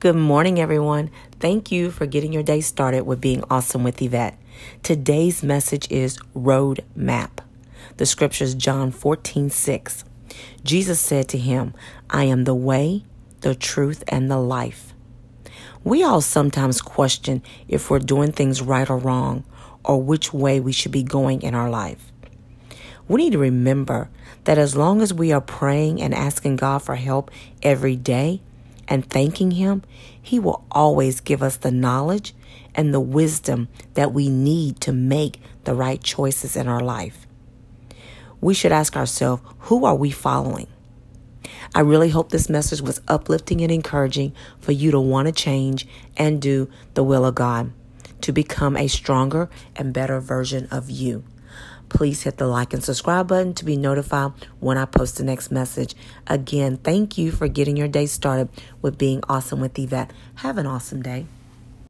Good morning, everyone. Thank you for getting your day started with being awesome with Yvette. Today's message is Road Map. The scriptures, John 14, 6. Jesus said to him, I am the way, the truth, and the life. We all sometimes question if we're doing things right or wrong, or which way we should be going in our life. We need to remember that as long as we are praying and asking God for help every day, and thanking Him, He will always give us the knowledge and the wisdom that we need to make the right choices in our life. We should ask ourselves, who are we following? I really hope this message was uplifting and encouraging for you to want to change and do the will of God to become a stronger and better version of you. Please hit the like and subscribe button to be notified when I post the next message. Again, thank you for getting your day started with being awesome with Yvette. Have an awesome day.